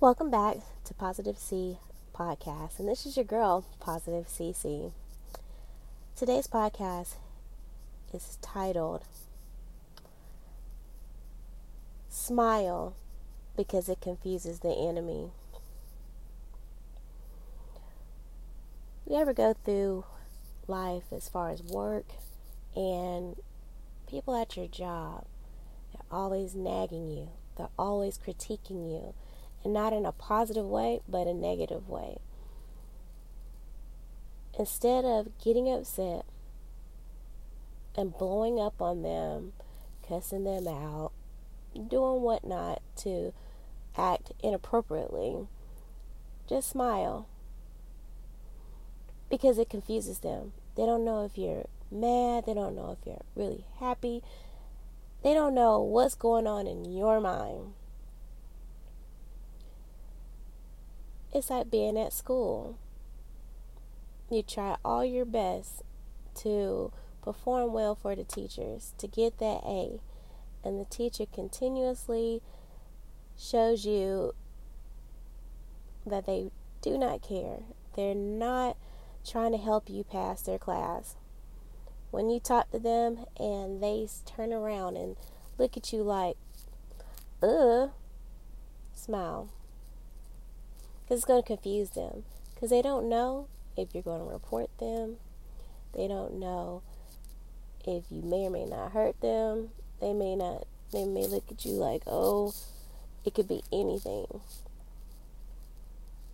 Welcome back to Positive C Podcast, and this is your girl, Positive CC. Today's podcast is titled Smile because it confuses the enemy. You ever go through life as far as work and people at your job, they're always nagging you, they're always critiquing you and not in a positive way, but a negative way. Instead of getting upset and blowing up on them, cussing them out, doing whatnot to act inappropriately, just smile because it confuses them. They don't know if you're mad, they don't know if you're really happy, they don't know what's going on in your mind. It's like being at school. You try all your best to perform well for the teachers, to get that A, and the teacher continuously shows you that they do not care. They're not trying to help you pass their class. When you talk to them and they turn around and look at you like, uh, smile because it's going to confuse them because they don't know if you're going to report them. They don't know if you may or may not hurt them. They may not. They may look at you like, oh, it could be anything.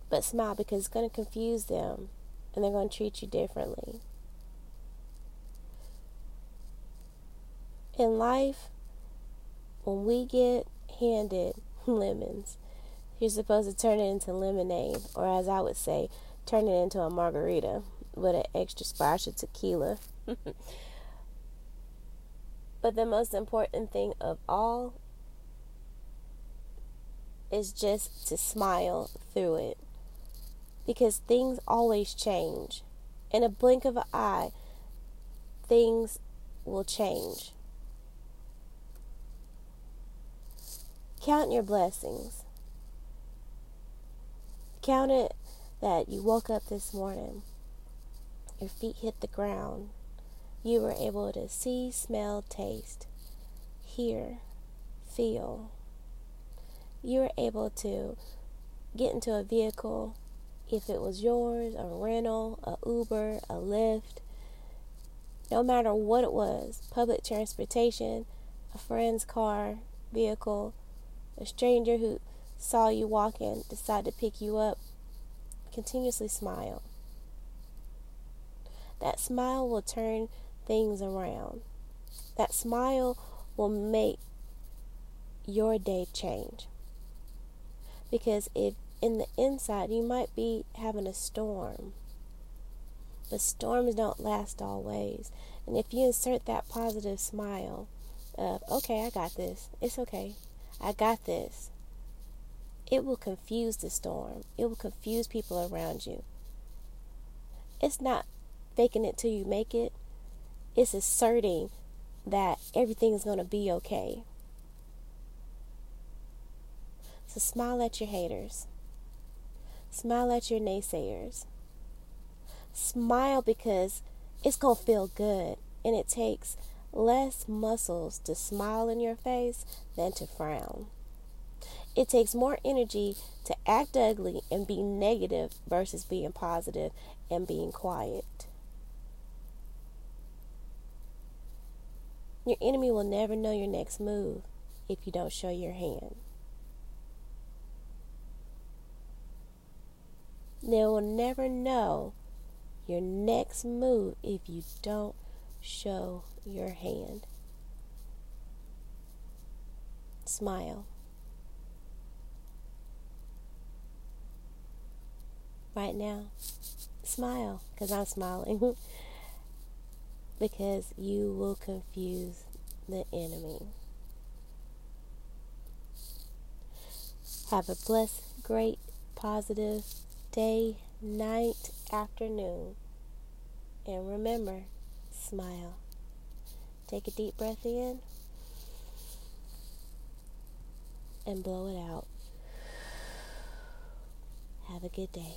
But smile because it's going to confuse them and they're going to treat you differently. In life, when we get handed lemons, you're supposed to turn it into lemonade, or as I would say, turn it into a margarita with an extra splash of tequila. but the most important thing of all is just to smile through it. Because things always change. In a blink of an eye, things will change. Count your blessings. Count it that you woke up this morning, your feet hit the ground, you were able to see, smell, taste, hear, feel. You were able to get into a vehicle, if it was yours, a rental, a Uber, a Lyft, no matter what it was public transportation, a friend's car, vehicle, a stranger who saw you walking, decided to pick you up, continuously smile. That smile will turn things around. That smile will make your day change. Because if in the inside you might be having a storm, but storms don't last always. And if you insert that positive smile of, okay, I got this, it's okay, I got this, it will confuse the storm. It will confuse people around you. It's not faking it till you make it, it's asserting that everything is going to be okay. So smile at your haters, smile at your naysayers. Smile because it's going to feel good, and it takes less muscles to smile in your face than to frown. It takes more energy to act ugly and be negative versus being positive and being quiet. Your enemy will never know your next move if you don't show your hand. They will never know your next move if you don't show your hand. Smile. Right now, smile because I'm smiling. because you will confuse the enemy. Have a blessed, great, positive day, night, afternoon. And remember, smile. Take a deep breath in and blow it out. Have a good day.